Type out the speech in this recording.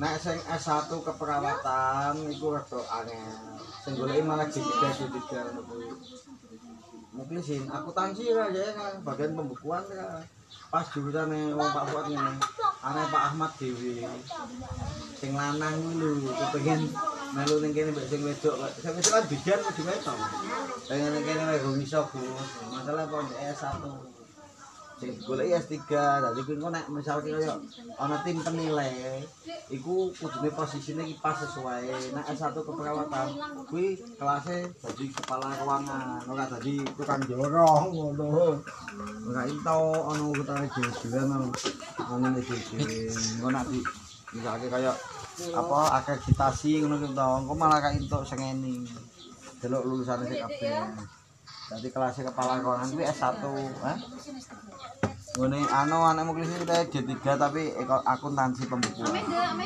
nek sing S1 keperawatan iku rada angel. Sing goleki malah D3 D3 ngono kuwi. Mungkin sih akuntansi ra ya bagian pembukuan ra. Pas jurusane wong Pak Fuad ngene. Arek Pak Ahmad dhewe. Sing lanang kuwi lho kepengin melu ning kene mbek sing wedok. Sing wedok kan bidan kudu wedok. Pengen ning kene wae iso, Gus. Masalah kok S1. Sing goleki S3 dadi kuwi nek misal kaya ana tim penilai iku kudune posisine iki pas sesuai. Nek S1 keperawatan kuwi kelasnya dadi kepala ruangan ora dadi tukang jorong ngono ora ento ana utane dhewe-dhewe ana ngene dhewe engko nek di misalke kaya apa akreditasi ngono ki to engko malah kaya entuk sengeni delok lulusane sik kabeh Dadi kelasnya kepala ruangan kuwi S1, eh? Ngene anu anakmu kuwi kita D3 tapi akuntansi pembukuan.